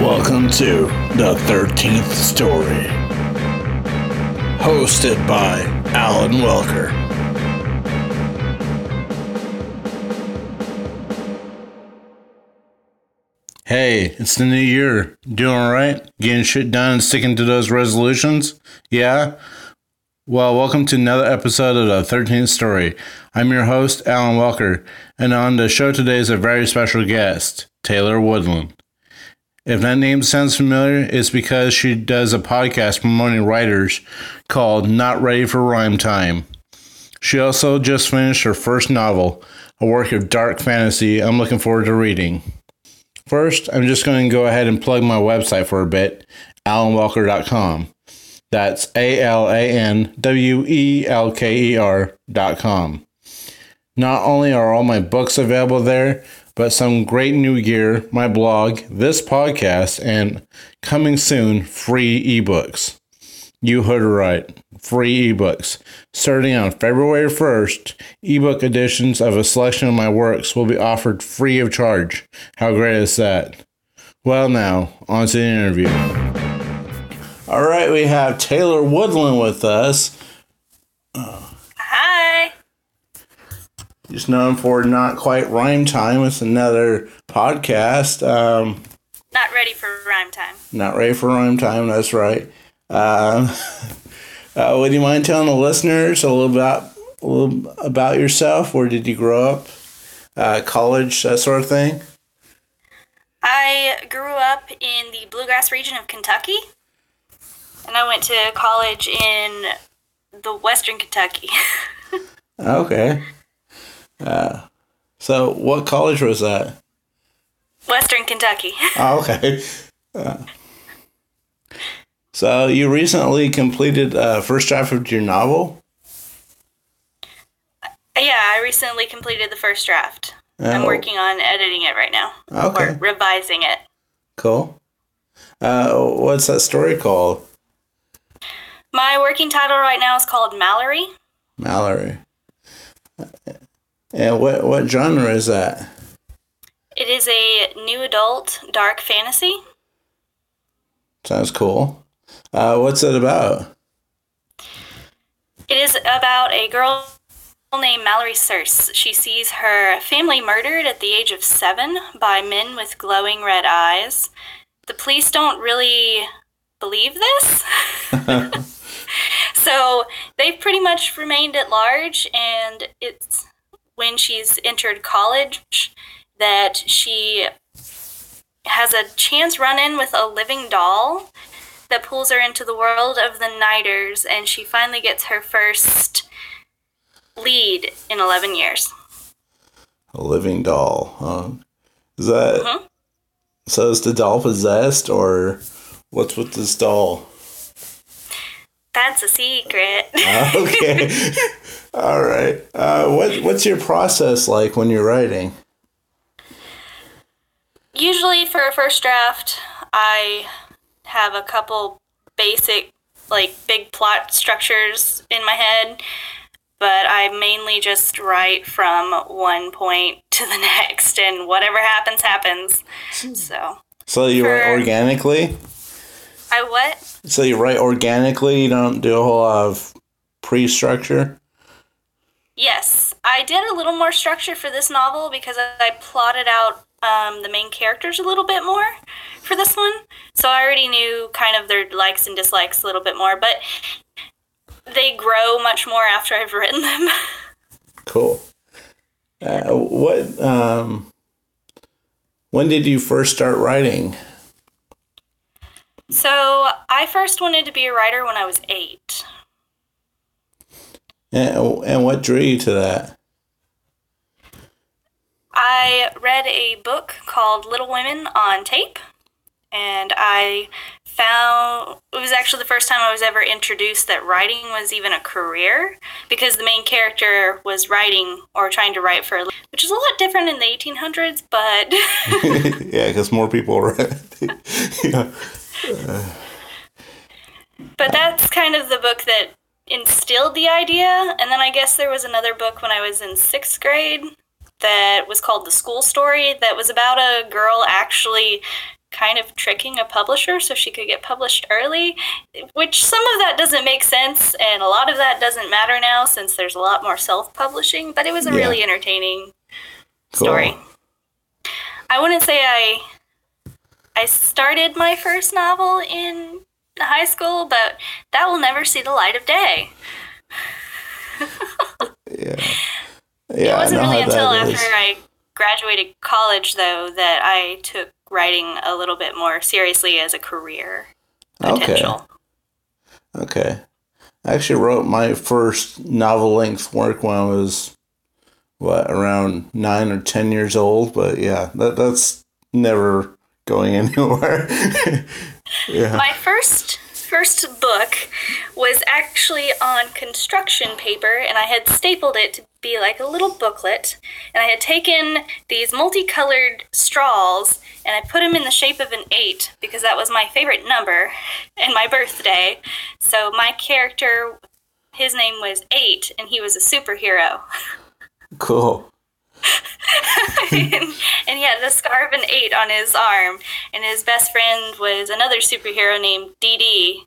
Welcome to the 13th story. Hosted by Alan Welker. Hey, it's the new year. Doing alright? Getting shit done and sticking to those resolutions? Yeah? Well, welcome to another episode of the 13th Story. I'm your host, Alan Welker, and on the show today is a very special guest, Taylor Woodland. If that name sounds familiar, it's because she does a podcast promoting writers called Not Ready for Rhyme Time. She also just finished her first novel, a work of dark fantasy I'm looking forward to reading. First, I'm just going to go ahead and plug my website for a bit, alanwelker.com. That's A L A N W E L K E R.com. Not only are all my books available there, but some great new gear, my blog, this podcast, and coming soon, free ebooks. You heard it right. Free ebooks. Starting on February 1st, ebook editions of a selection of my works will be offered free of charge. How great is that? Well, now, on to the interview. All right, we have Taylor Woodland with us. Just known for Not Quite Rhyme Time. It's another podcast. Um, Not ready for rhyme time. Not ready for rhyme time. That's right. Um, uh, would you mind telling the listeners a little about a little about yourself? Where did you grow up? Uh, college, that sort of thing. I grew up in the bluegrass region of Kentucky, and I went to college in the western Kentucky. Okay. Uh, so, what college was that? western Kentucky. Oh, okay. Uh, so, you recently completed uh, first draft of your novel. yeah, I recently completed the first draft. I'm Oh. working on editing it right now. Okay. Or revising it. Cool. Uh, what's that story called? My working title right now is called Mallory. Mallory. And what what genre is that? It is a new adult dark fantasy. Sounds cool. Uh, what's it about? It is about a girl named Mallory Circe. She sees her family murdered at the age of seven by men with glowing red eyes. The police don't really believe this. so they've pretty much remained at large, and it's when she's entered college that she has a chance run in with a living doll that pulls her into the world of the Nighters, and she finally gets her first lead in 11 years. A living doll. Huh? Is that Mhm. so? Is the doll possessed, or what's with this doll? That's a secret. Okay. All right. Uh, what what's your process like when you're writing? Usually, for a first draft, I have a couple basic, like, big plot structures in my head, but I mainly just write from one point to the next, and whatever happens, happens. So, So you write organically. I what? So you write organically. You don't do a whole lot of pre-structure. Yes, I did a little more structure for this novel because I I plotted out um, the main characters a little bit more for this one. So I already knew kind of their likes and dislikes a little bit more, but they grow much more after I've written them. Cool. Uh, what? Um, when did you first start writing? So I first wanted to be a writer when I was eight. And, and what drew you to that? I read a book called Little Women on tape, and I found it was actually the first time I was ever introduced that writing was even a career because the main character was writing or trying to write for a living, which is a lot different in the 1800s, but yeah, because more people read. yeah. But that's kind of the book that instilled the idea. And then I guess there was another book when I was in sixth grade that was called The School Story that was about a girl actually kind of tricking a publisher so she could get published early, which some of that doesn't make sense, and a lot of that doesn't matter now since there's a lot more self publishing, but it was a Yeah. really entertaining Cool. story. I wouldn't say I I started my first novel in high school, but that will never see the light of day. Yeah. it Yeah, I wasn't really until after is. I graduated college, though, that I took writing a little bit more seriously as a career Okay. Okay. I actually wrote my first novel length work when I was what around nine or ten years old, but yeah, that that's never going anywhere. yeah. My first first book was actually on construction paper, and I had stapled it to be like a little booklet. And I had taken these multicolored straws and I put them in the shape of an eight because that was my favorite number and my birthday. So my character, his name was Eight, and he was a superhero. Cool. and, and he had the scar of an eight on his arm, and his best friend was another superhero named Dee Dee.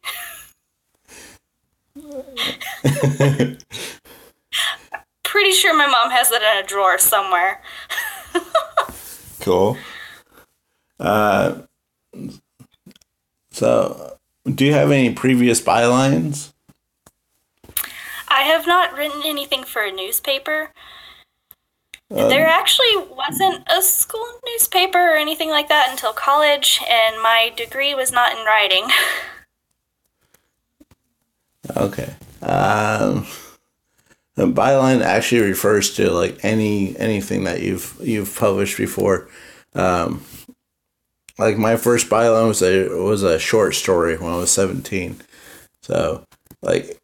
Pretty sure my mom has that in a drawer somewhere. Cool. Uh, so, do you have any previous bylines? I have not written anything for a newspaper. Um, there actually wasn't a school newspaper or anything like that until college, and my degree was not in writing. Okay. Um, a byline actually refers to like any anything that you've you've published before. Um, like my first byline was a was a short story when I was seventeen. So, like,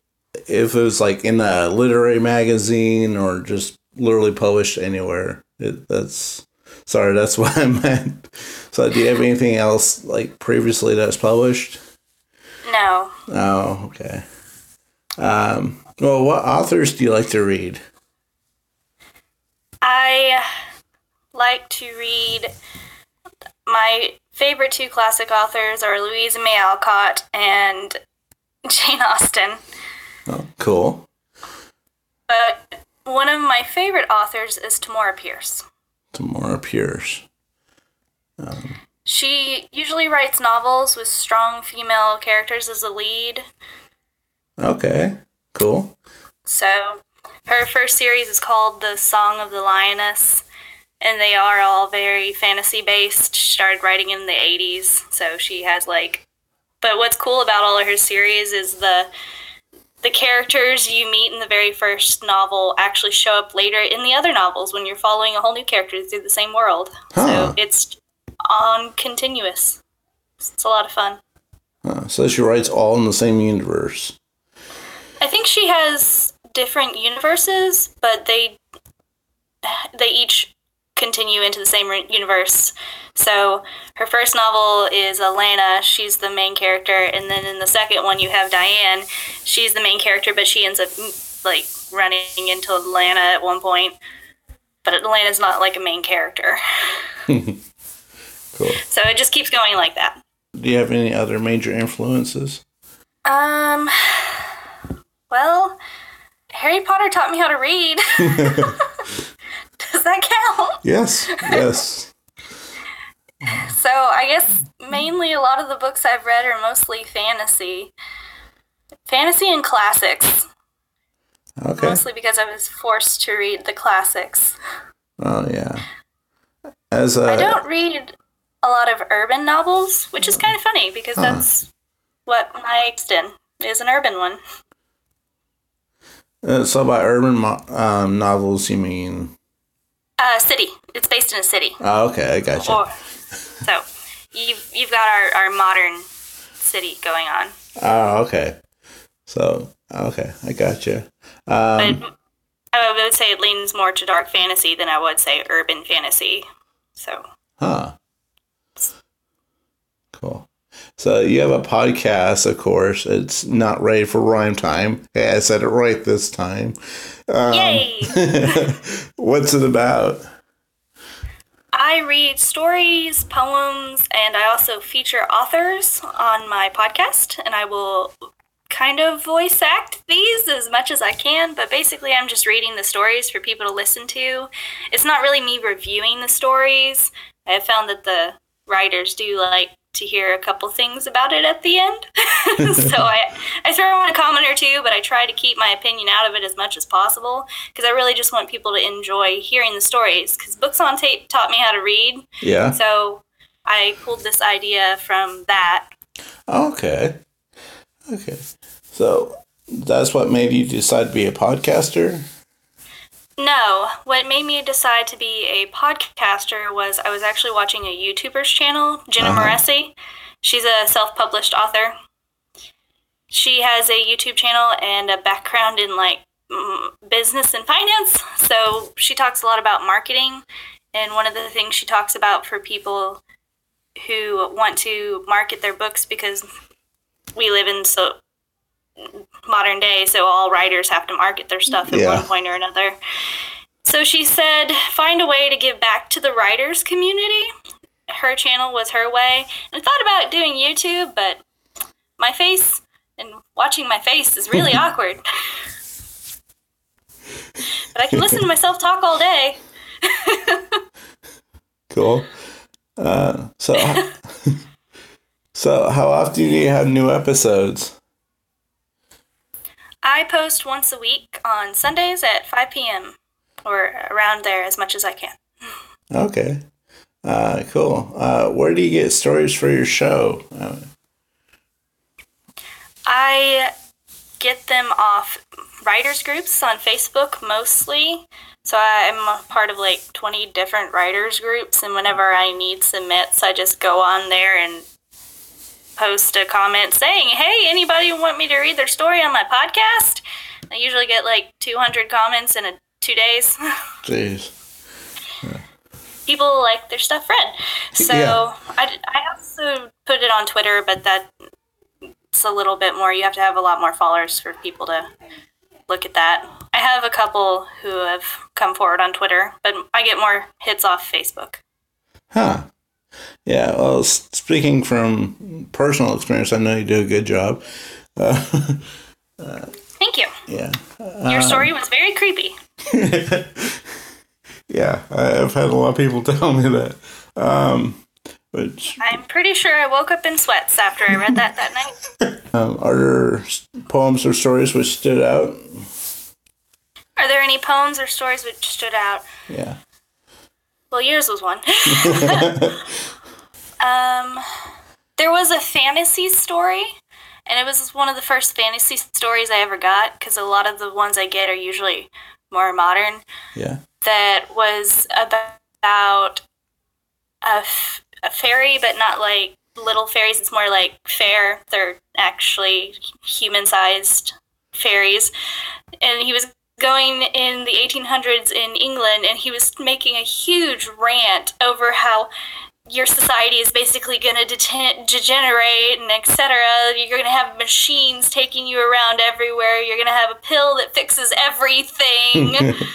if it was like in a literary magazine or just literally published anywhere, it, that's sorry, that's what I meant. So, do you have anything else like previously that's published? no. Oh, okay. Um, well, what authors do you like to read? I like to read. My favorite two classic authors are Louisa May Alcott and Jane Austen. Oh, cool. But one of my favorite authors is Tamora Pierce. Tamora Pierce. Um, she usually writes novels with strong female characters as the lead. Okay, cool. So her first series is called The Song of the Lioness, and they are all very fantasy based. She started writing in the 80s, so she has like. But what's cool about all of her series is the the characters you meet in the very first novel actually show up later in the other novels when you're following a whole new character through the same world. Huh. So it's on continuous. It's a lot of fun. Uh, so she writes all in the same universe. I think she has different universes, but they they each continue into the same universe. So her first novel is Alanna. She's the main character, and then in the second one you have Daine. She's the main character, but she ends up mm, like running into Alanna at one point. But Alanna's not like a main character, Cool. so it just keeps going like that. Do you have any other major influences? Um. Well, Harry Potter taught me how to read. Does that count? Yes, yes. So I guess mainly a lot of the books I've read are mostly fantasy. Fantasy and classics. Okay. Mostly because I was forced to read the classics. Oh yeah. As a I don't read a lot of urban novels, which is kind of funny because that's what my in is an urban one. uh, so by urban mo- um, novels, you mean? Uh, city. It's based in a city. Oh, okay, I got you. Or, so you've you've got our, our modern city going on. Oh, okay. So okay, I got you. Um, But I would say it leans more to dark fantasy than I would say urban fantasy. So Huh. Cool. So you have a podcast, of course. It's not ready for rhyme time. Hey, I said it right this time. Um, yay! What's it about? I I read stories, poems, and I also feature authors on my podcast, and I will kind of voice act these as much as I can, but basically I'm just reading the stories for people to listen to. It's not really me reviewing the stories. I have found that the writers do like to hear a couple things about it at the end. so I, I throw in a comment or two, but I try to keep my opinion out of it as much as possible because I really just want people to enjoy hearing the stories because books on tape taught me how to read. Yeah. So I pulled this idea from that. Okay. Okay. So that's what made you decide to be a podcaster? No, what made me decide to be a podcaster was I was actually watching a YouTuber's channel, Jenna Uh-huh. Moreci. She's a self published author. She has a YouTube channel and a background in like business and finance. So she talks a lot about marketing. And one of the things she talks about for people who want to market their books because we live in so modern day, so all writers have to market their stuff at Yeah. one point or another. So she said, find a way to give back to the writers community. Her channel was her way. And I thought about doing YouTube, but my face and watching my face is really awkward. but I can listen to myself talk all day. Cool. Uh, so, so how often do you have new episodes? I post once a week on Sundays at 5 p.m. or around there as much as I can. Okay. Uh, cool. Uh, where do you get stories for your show? Uh, I get them off writers groups on Facebook mostly. So I'm a part of like 20 different writers groups, and whenever I need submits, I just go on there and post a comment saying, "Hey, anybody want me to read their story on my podcast?" I usually get like 200 comments in a, two days. Jeez. People like their stuff read. So Yeah. I, I also put it on Twitter, but that it's a little bit more. You have to have a lot more followers for people to look at that. I have a couple who have come forward on Twitter, but I get more hits off Facebook. Huh. Yeah. Well, speaking from personal experience, I know you do a good job. Uh, Thank you. yeah. Your story was very creepy. Yeah. I've had a lot of people tell me that. Um, which I'm pretty sure I woke up in sweats after I read that that night. um, are there poems or stories which stood out? Are there any poems or stories which stood out? Yeah. Well, yours was one. um, there was a fantasy story, and it was one of the first fantasy stories I ever got because a lot of the ones I get are usually more modern. Yeah. That was about a, f- a fairy, but not like little fairies. It's more like fair. They're actually human sized fairies. And he was going in the 1800s in England and he was making a huge rant over how your society is basically going to deten- degenerate and etc. You're going to have machines taking you around everywhere. You're going to have a pill that fixes everything.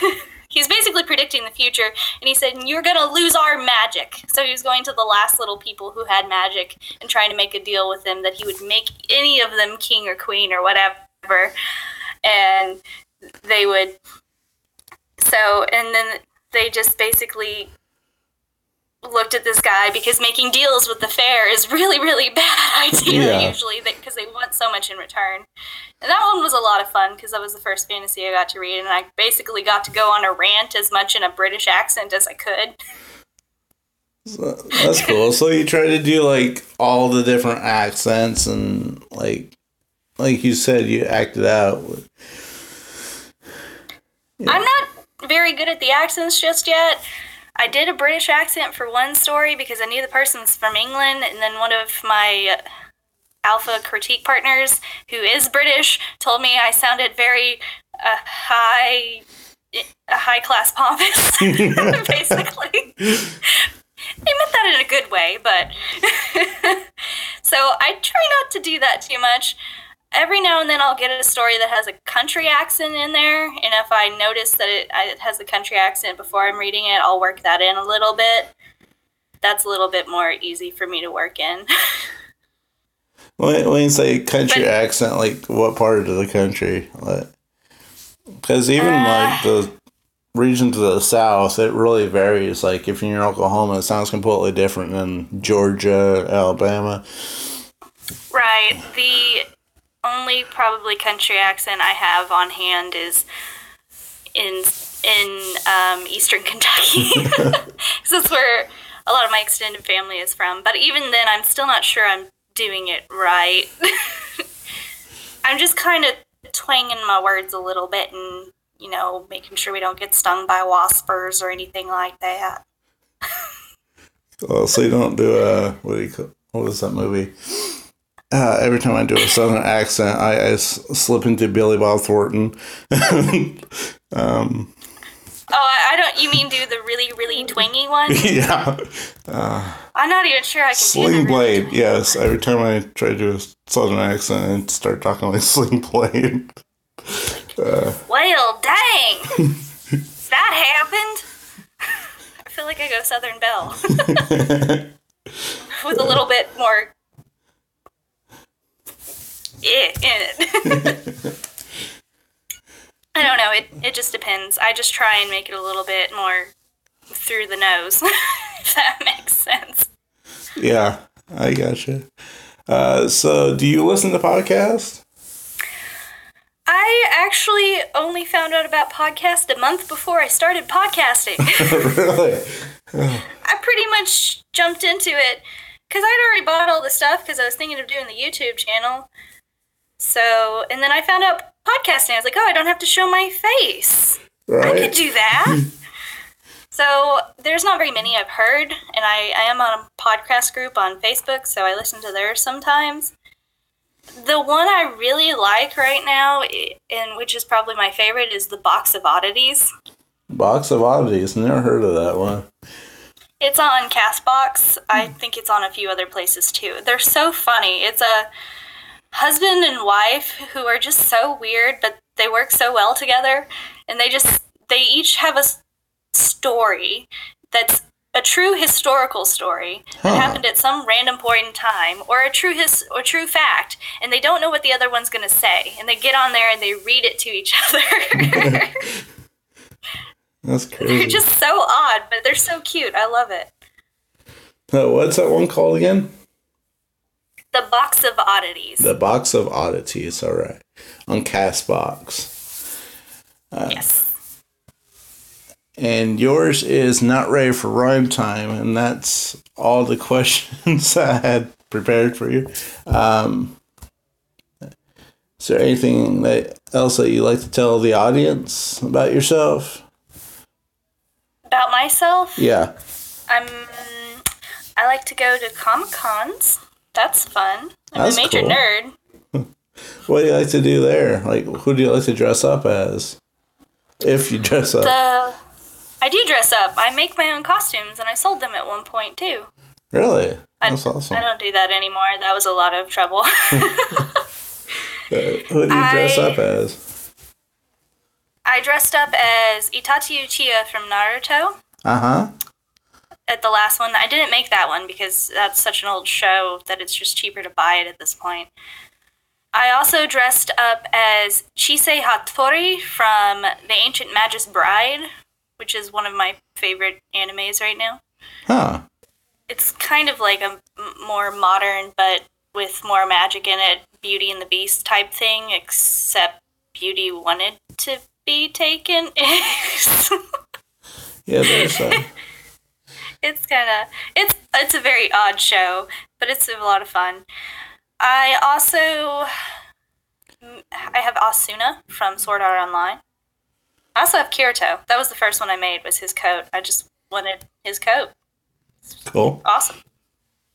He's basically predicting the future, and he said, You're gonna lose our magic. So he was going to the last little people who had magic and trying to make a deal with them that he would make any of them king or queen or whatever. And they would. So, and then they just basically looked at this guy because making deals with the fair is really, really bad idea Yeah. usually because they want so much in return. And that one was a lot of fun because that was the first fantasy I got to read, and I basically got to go on a rant as much in a British accent as I could. So, that's cool. So you try to do like all the different accents and like, like you said, you acted out. I'm not very good at the accents just yet. I did a British accent for one story because I knew the person's from England, and then one of my uh, alpha critique partners, who is British, told me I sounded very uh, high, a high class pompous, basically. They meant that in a good way, but so I try not to do that too much. Every now and then I'll get a story that has a country accent in there, and if I notice that it, it has a country accent before I'm reading it, I'll work that in a little bit. That's a little bit more easy for me to work in. When, when you say country But- accent, like what part of the country? Because even uh. like the region to the south, it really varies. Like if you're in Oklahoma, it sounds completely different than Georgia, Alabama. right. The only probably country accent I have on hand is in in um, eastern Kentucky. 'Cause that's where a lot of my extended family is from. But even then, I'm still not sure I'm doing it right. I'm just kind of twanging my words a little bit and, you know, making sure we don't get stung by waspers or anything like that. Oh, so you don't do a what do you call? What was that movie? Uh, every time I do a southern accent, I slip into Billy Bob Thornton. um, Oh, I, I don't. You mean do the really, really twangy one? yeah, I'm not even sure I can do Sling the really Blade. Yes, every time I try to do a southern accent and start talking like Sling Blade. Well, dang! that happened. I feel like I go Southern Belle with a little bit more eh in it. I don't know. It it just depends. I just try and make it a little bit more through the nose, if that makes sense. Yeah, I gotcha. Uh, so, do you listen to podcasts? I actually only found out about podcast a month before I started podcasting. really? I pretty much jumped into it because I'd already bought all the stuff because I was thinking of doing the YouTube channel. So, and then I found out podcasting. I was like, oh, I don't have to show my face. I could do that. so, there's not very many I've heard, and I, I am on a podcast group on Facebook, so I listen to theirs sometimes. The one I really like right now, and which is probably my favorite, is the Box of Oddities. Box of Oddities. Never heard of that one. It's on Castbox. I hmm. think it's on a few other places too. They're so funny. It's a husband and wife who are just so weird, but they work so well together, and they just they each have a story that's a true historical story that Huh. happened at some random point in time, or a true his or true fact, and they don't know what the other one's going to say, and they get on there and they read it to each other. That's crazy they're just so odd, but they're so cute. I love it. Uh, what's that one called again? The Box of Oddities. The Box of Oddities. All right. On Castbox. yes. And yours is not ready for rhyme time, and that's all the questions I had prepared for you. Um, is there anything that else that you'd like to tell the audience about yourself? About myself, Yeah. I'm. I like to go to comic cons. That's fun. I'm That's a major cool. nerd. What do you like to do there? Like, who do you like to dress up as? If you dress up. The I do dress up. I make my own costumes, and I sold them at one point too. really? I, That's awesome. I don't do that anymore. That was a lot of trouble. Uh, who do you dress I- up as? I dressed up as Itachi Uchiha from Naruto Uh huh. At the last one. I didn't make that one because that's such an old show that it's just cheaper to buy it at this point. I also dressed up as Chise Hatori from The Ancient Magus Bride, which is one of my favorite animes right now. Huh. It's kind of like a more modern, but with more magic in it, Beauty and the Beast type thing, except Beauty wanted to be taken. Yeah, there's a. it's kind of it's it's a very odd show, but it's a lot of fun. I also I have Asuna from Sword Art Online. I also have Kirito. That was the first one I made was his coat. I just wanted his coat. cool. Awesome.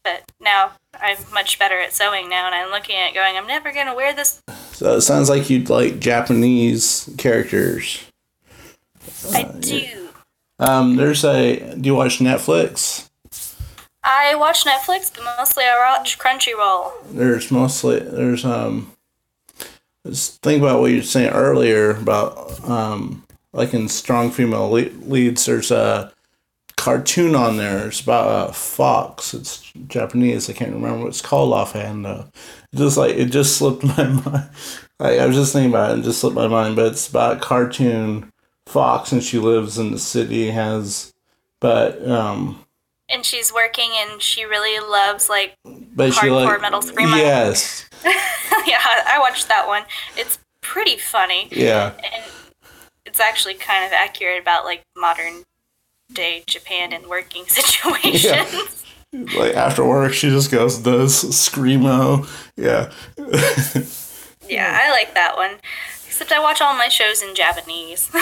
But now I'm much better at sewing now, and I'm looking at it going, I'm never gonna wear this. So it sounds like you'd like Japanese characters. I uh, do. Um, there's a. Do you watch Netflix? I watch Netflix, but mostly I watch Crunchyroll. There's mostly there's um. thinking about what you were saying earlier about um, like in strong female le- leads. There's a cartoon on there. It's about a fox. It's Japanese. I can't remember what it's called offhand though. It just like it just slipped my mind. I, I was just thinking about it. and just slipped my mind. But it's about a cartoon fox, and she lives in the city. Has but um And she's working and she really loves like but she Hardcore like metal screamo. yes yeah, I watched that one. It's pretty funny. yeah And it's actually kind of accurate about like modern day Japan and working situations. like after work she just goes and does screamo yeah Yeah, I like that one. Except I watch all my shows in Japanese.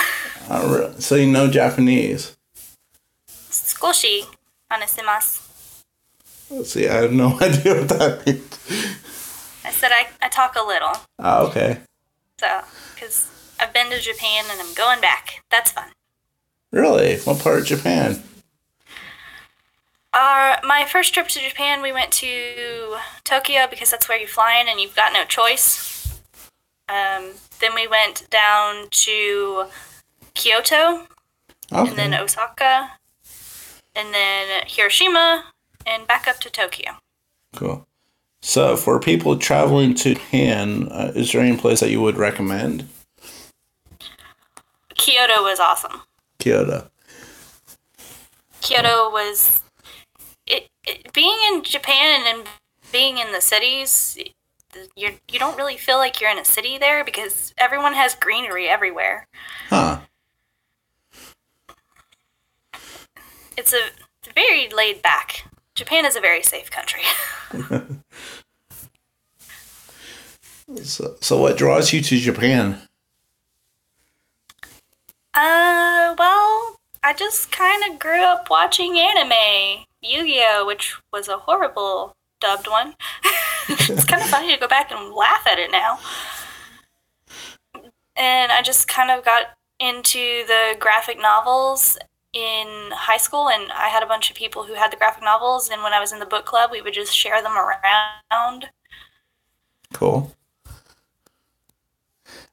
So you know Japanese. Skoshi anasimasu. Let's see, I have no idea what that means. I said I, I talk a little. Oh, okay. So, because I've been to Japan and I'm going back. That's fun. Really? What part of Japan? Our, my first trip to Japan, we went to Tokyo because that's where you fly in and you've got no choice. Um, then we went down to Kyoto Okay. and then Osaka and then Hiroshima and back up to Tokyo. cool. So, for people traveling to Japan, uh, is there any place that you would recommend? Kyoto was awesome. Kyoto. Kyoto was it, it being in Japan and then being in the cities you you don't really feel like you're in a city there because everyone has greenery everywhere. Huh. It's a it's very laid back. Japan is a very safe country. So, so what draws you to Japan? Uh, well, I just kind of grew up watching anime, Yu-Gi-Oh, which was a horrible dubbed one. it's kind of funny to go back and laugh at it now. And I just kind of got into the graphic novels in high school, and I had a bunch of people who had the graphic novels. And when I was in the book club, we would just share them around. Cool.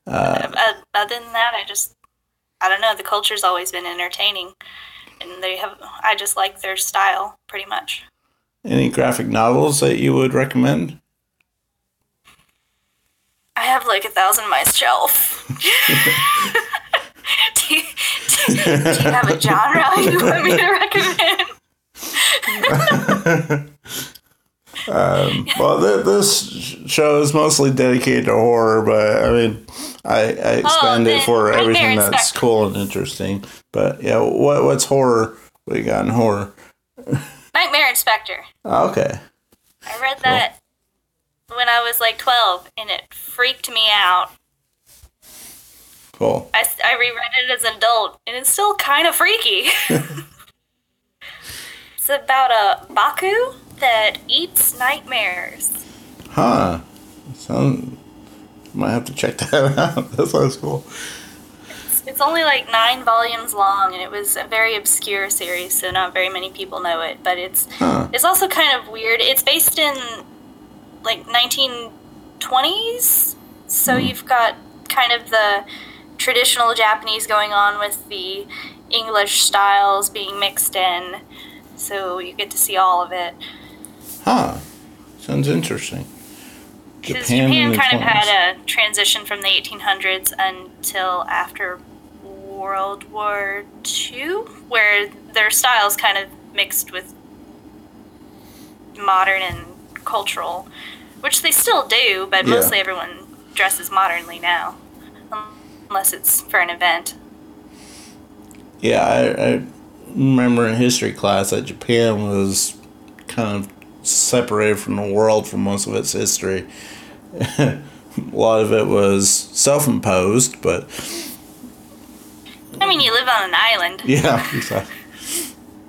Uh, other than that, I just, I don't know. The culture's always been entertaining, and they have. I just like their style pretty much. Any graphic novels that you would recommend? I have like a thousand on my shelf. do, you, do, do you have a genre you want me to recommend? Um, well, th- this show is mostly dedicated to horror, but I mean, I, I expand it for everything that's cool and interesting. But yeah, what what's horror? What you got in horror? Nightmare Inspector. Oh, okay. I read that when I was like 12, and it freaked me out. Cool. I, I reread it as an adult, and it's still kind of freaky. it's about a Baku that eats nightmares. Huh. Sound might have to check that out. that sounds cool. It's only like nine volumes long, and it was a very obscure series, so not very many people know it. But it's Huh. it's also kind of weird. It's based in like 1920s, so hmm. you've got kind of the traditional Japanese going on with the English styles being mixed in, so you get to see all of it. Huh. Sounds interesting. Because Japan Japan, kind of had a transition from the 1800s until after World War II, where their styles kind of mixed with modern and cultural, which they still do, but Yeah. mostly everyone dresses modernly now, unless it's for an event. Yeah, I, I remember in history class that Japan was kind of separated from the world for most of its history. a lot of it was self imposed, but I mean, you live on an island. yeah, exactly.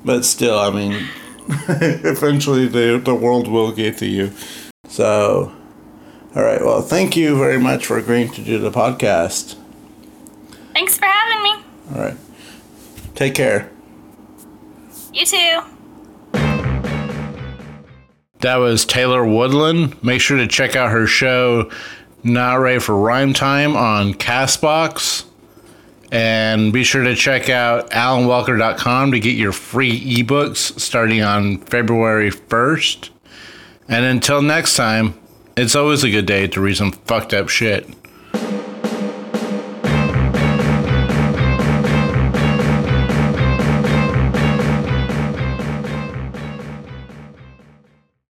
but still, I mean, eventually the, the world will get to you. So, all right, well, thank you very much for agreeing to do the podcast. Thanks for having me. All right, take care. You too. That was Taylor Woodland. Make sure to check out her show, Not Ready for Rhyme Time on Castbox. And be sure to check out alanwelker.com to get your free ebooks starting on February 1st. And until next time, it's always a good day to read some fucked up shit.